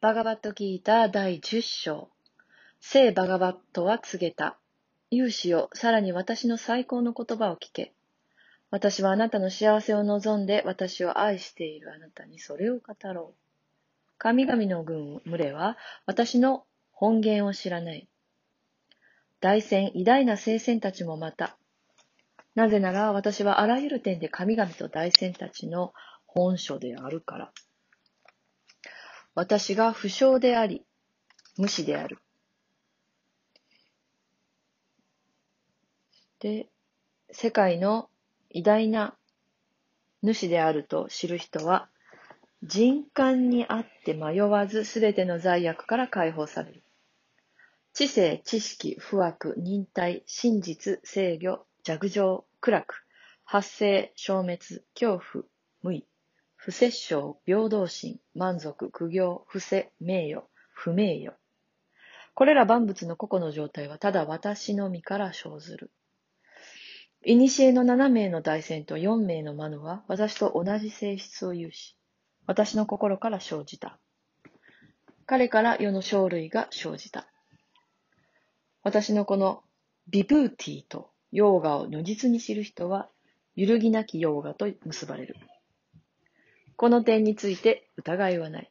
バガバットギーター第10章。聖バガバットは告げた。勇士よ、さらに私の最高の言葉を聞け。私はあなたの幸せを望んで私を愛しているあなたにそれを語ろう。神々の軍、群れは私の本源を知らない。大戦、偉大な聖戦たちもまた。なぜなら私はあらゆる点で神々と大戦たちの本書であるから。私が不詳であり、無視である。で、世界の偉大な主であると知る人は、人間にあって迷わずすべての罪悪から解放される。知性、知識、不悪、忍耐、真実、制御、弱情、苦楽、発生、消滅、恐怖、無意、不摂生、平等心、満足、苦行、不正、名誉、不名誉。これら万物の個々の状態はただ私の身から生ずる。古の7名の大戦と4名のマヌは私と同じ性質を有し、私の心から生じた。彼から世の生類が生じた。私のこのビブーティーとヨーガを如実に知る人は、揺るぎなきヨーガと結ばれる。この点について疑いはない。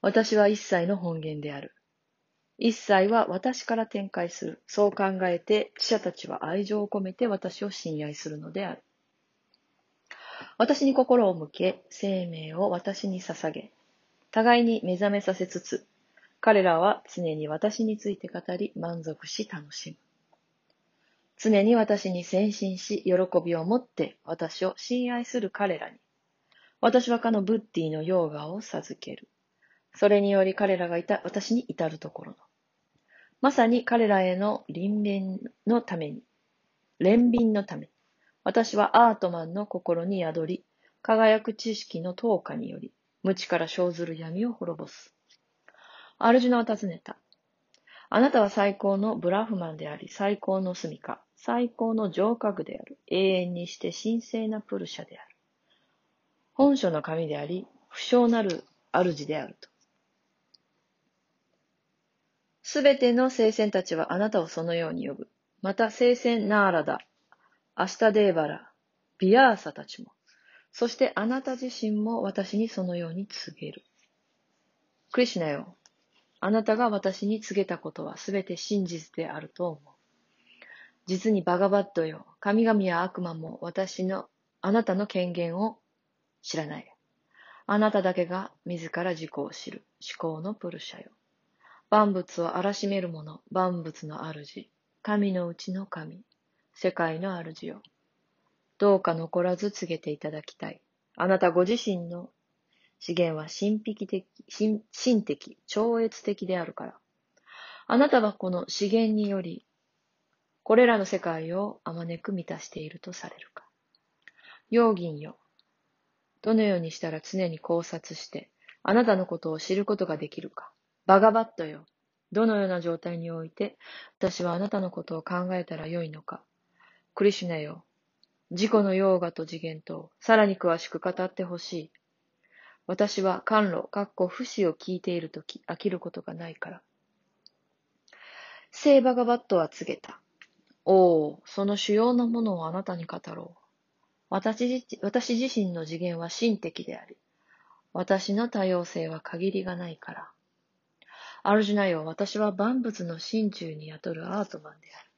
私は一切の本源である。一切は私から展開する。そう考えて、記者たちは愛情を込めて私を信愛するのである。私に心を向け、生命を私に捧げ、互いに目覚めさせつつ、彼らは常に私について語り、満足し楽しむ。常に私に先進し、喜びを持って私を親愛する彼らに、私はかのブッディのヨーガを授ける。それにより彼らがいた、私に至るところの。まさに彼らへの臨便のために、憐憫のために、私はアートマンの心に宿り、輝く知識の投下により、無知から生ずる闇を滅ぼす。アルジュナは尋ねた。あなたは最高のブラフマンであり、最高の住処、最高の浄化具である、永遠にして神聖なプルシャである。本書の神であり、不詳なる主であると。すべての聖戦たちはあなたをそのように呼ぶ。また聖戦ナーラダ、アシタデーバラ、ビアーサたちも、そしてあなた自身も私にそのように告げる。クリシナよ、あなたが私に告げたことはすべて真実であると思う。実にバガバットよ、神々や悪魔も私の、あなたの権限を知らない。あなただけが自ら自己を知る思考のプルシャよ。万物を荒らしめる者、万物の主、神のうちの神、世界の主よ。どうか残らず告げていただきたい。あなたご自身の資源は神秘的、神的、超越的であるから。あなたはこの資源により、これらの世界をあまねく満たしているとされるか。用銀よ。どのようにしたら常に考察して、あなたのことを知ることができるか。バガバットよ。どのような状態において、私はあなたのことを考えたらよいのか。クリシュナよ。自己のヨーガと次元と、さらに詳しく語ってほしい。私は甘露、かっこ不死を聞いているとき、飽きることがないから。聖バガバットは告げた。おお、その主要なものをあなたに語ろう。私自私自身の次元は神的であり、私の多様性は限りがないから。アルジュナよ、私は万物の心中に宿るアートマンである。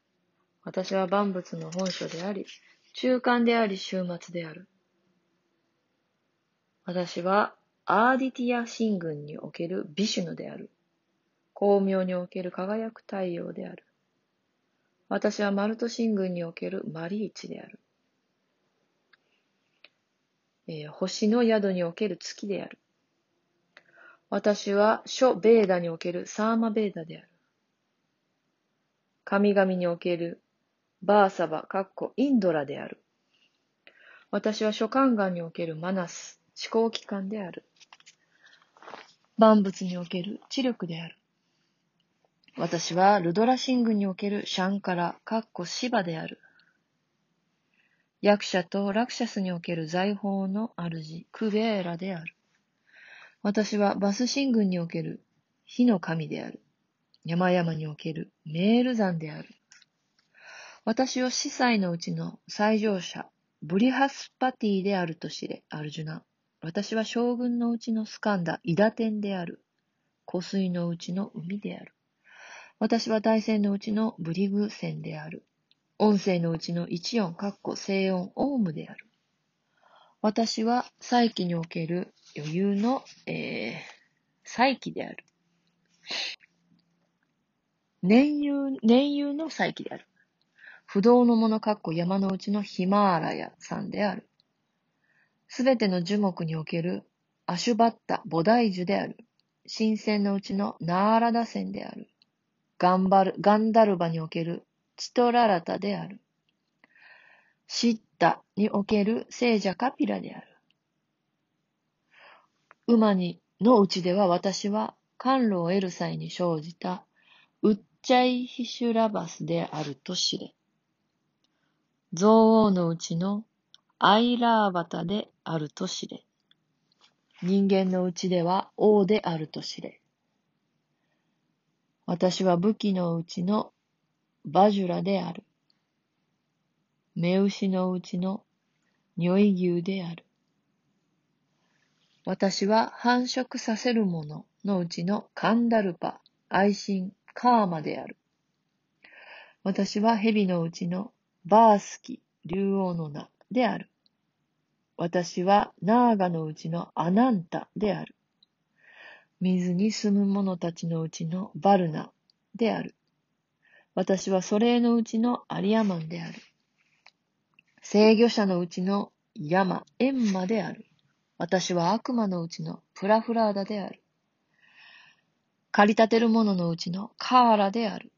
私は万物の本書であり、中間であり、終末である。私はアーディティア神軍におけるビシュヌである。光明における輝く太陽である。私はマルト神軍におけるマリーチである。えー、星の宿における月である。私は諸ベーダにおけるサーマベーダである。神々におけるバーサバ、かっこインドラである。私は諸観願におけるマナス、思考機関である。万物における知力である。私はルドラシングにおけるシャンカラ、かっこシバである。役者とラクシャスにおける財宝の主、クベーラである。私はバス神軍における火の神である。山々におけるメール山である。私を司祭のうちの最上者、ブリハスパティであると知れ、アルジュナ。私は将軍のうちのスカンダ、イダテンである。湖水のうちの海である。私は大戦のうちのブリグ線である。音声のうちの一音、かっこ静音、オウムである。私は再起における余裕の、えー、再起である。年優、年優の再起である。不動のものかっこ山のうちのヒマーラヤさんである。すべての樹木におけるアシュバッタ、菩提樹である。新鮮のうちのナーラダ線である。ガンバル、ガンダルバにおけるチトララタである。シッタにおける聖者カピラである。馬にのうちでは私は甘露を得る際に生じたウッチャイヒシュラバスであると知れ。象王のうちのアイラーバタであると知れ。人間のうちでは王であると知れ。私は武器のうちのバジュラである。目牛のうちの如意牛である。私は繁殖させるもののうちのカンダルパ、愛心、カーマである。私は蛇のうちのバースキ、竜王の名である。私はナーガのうちのアナンタである。水に住む者たちのうちのバルナである。私はそれのうちのアリアマンである。制御者のうちのヤマ、エンマである。私は悪魔のうちのプラフラーダである。駆り立てる者のうちのカーラである。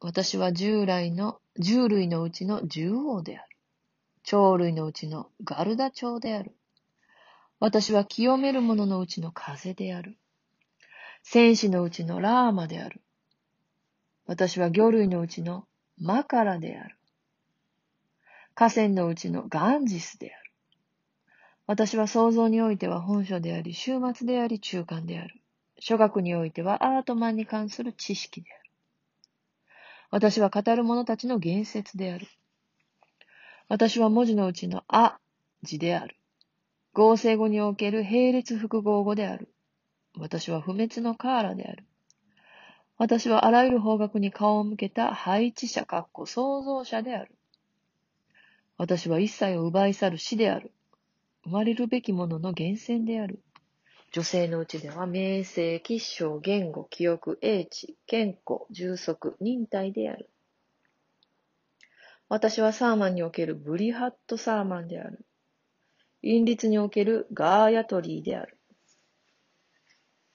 私は従来の、従類のうちの獣王である。鳥類のうちのガルダ鳥である。私は清める者のうちの風である。戦士のうちのラーマである。私は魚類のうちのマカラである。河川のうちのガンジスである。私は創造においては本書であり、終末であり、中間である。諸学においてはアートマンに関する知識である。私は語る者たちの言説である。私は文字のうちのあ字である。合成語における並列複合語である。私は不滅のカーラである。私はあらゆる方角に顔を向けた配置者、かっこ創造者である。私は一切を奪い去る死である。生まれるべきものの源泉である。女性のうちでは、名声、吉祥、言語、記憶、英知、健康、充足、忍耐である。私はサーマンにおけるブリハットサーマンである。陰律におけるガーヤトリーである。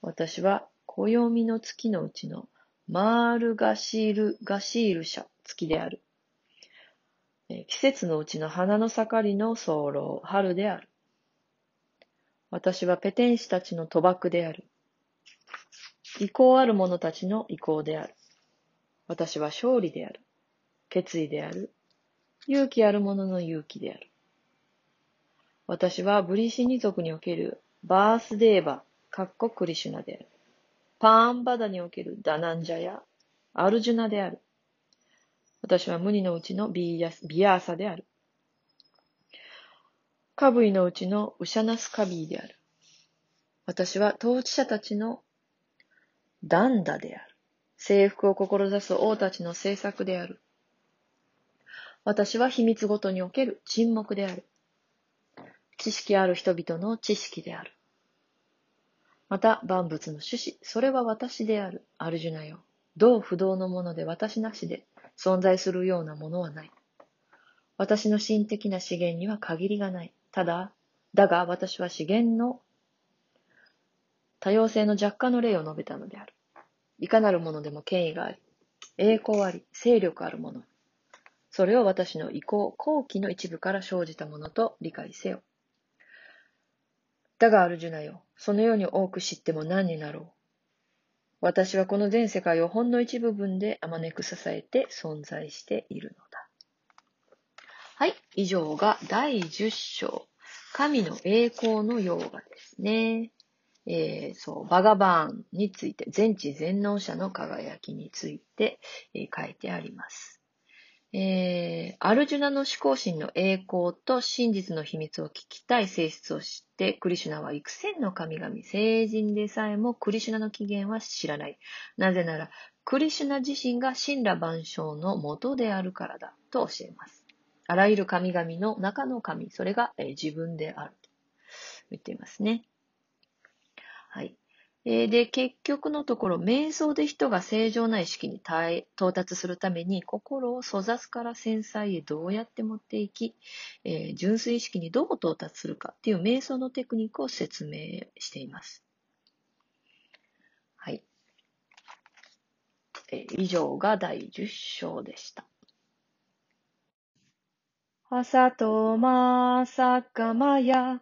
私は暦の月のうちのマールガシール、ガシール社月である。季節のうちの花の盛りの早漏、春である。私はペテン師たちの賭博である。意向ある者たちの意向である。私は勝利である。決意である。勇気ある者の勇気である。私はブリシニ族におけるバースデーバ、カッコクリシュナである。パーンバダにおけるダナンジャやアルジュナである。私は無ニのうちのビアーサである。カブイのうちのウシャナスカビーである。私は統治者たちのダンダである。征服を志す王たちの政策である。私は秘密ごとにおける沈黙である。知識ある人々の知識である。また、万物の趣旨、それは私である。アルジュナよ。同不動のもので私なしで存在するようなものはない。私の心的な資源には限りがない。ただ、だが私は資源の多様性の若干の例を述べたのである。いかなるものでも権威があり、栄光あり、勢力あるもの。それを私の意向、後期の一部から生じたものと理解せよ。だがアルジュナよ、そのように多く知っても何になろう。私はこの全世界をほんの一部分であまねく支えて存在しているのだ。はい、以上が第10章、神の栄光のヨーガですね。えー、そう、バガバーンについて、全知全能者の輝きについて、えー、書いてあります。えー、アルジュナの思考心の栄光と真実の秘密を聞きたい性質を知って、クリシュナは幾千の神々、聖人でさえもクリシュナの起源は知らない。なぜなら、クリシュナ自身が神羅万象の元であるからだと教えます。あらゆる神々の中の神、それが、えー、自分であると言っていますね。はい。えー、で、結局のところ、瞑想で人が正常な意識に到達するために、心を粗雑から繊細へどうやって持っていき、えー、純粋意識にどう到達するかっていう瞑想のテクニックを説明しています。はい。えー、以上が第10章でした。あさとまさかまや